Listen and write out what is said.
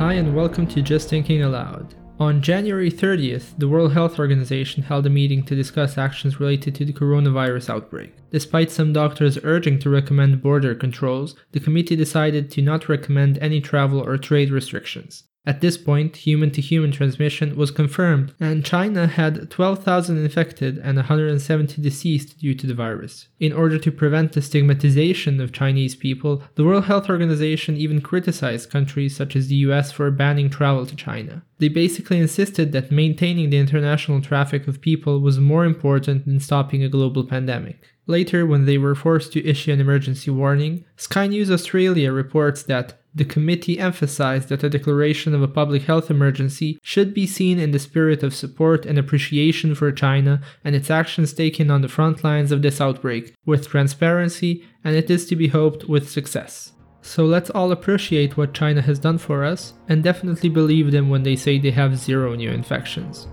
Hi, and welcome to Just Thinking Aloud. On January 30th, the World Health Organization held a meeting to discuss actions related to the coronavirus outbreak. Despite some doctors urging to recommend border controls, the committee decided to not recommend any travel or trade restrictions. At this point, human to human transmission was confirmed, and China had 12,000 infected and 170 deceased due to the virus. In order to prevent the stigmatization of Chinese people, the World Health Organization even criticized countries such as the US for banning travel to China. They basically insisted that maintaining the international traffic of people was more important than stopping a global pandemic. Later, when they were forced to issue an emergency warning, Sky News Australia reports that the committee emphasized that a declaration of a public health emergency should be seen in the spirit of support and appreciation for China and its actions taken on the front lines of this outbreak, with transparency, and it is to be hoped with success. So let's all appreciate what China has done for us, and definitely believe them when they say they have zero new infections.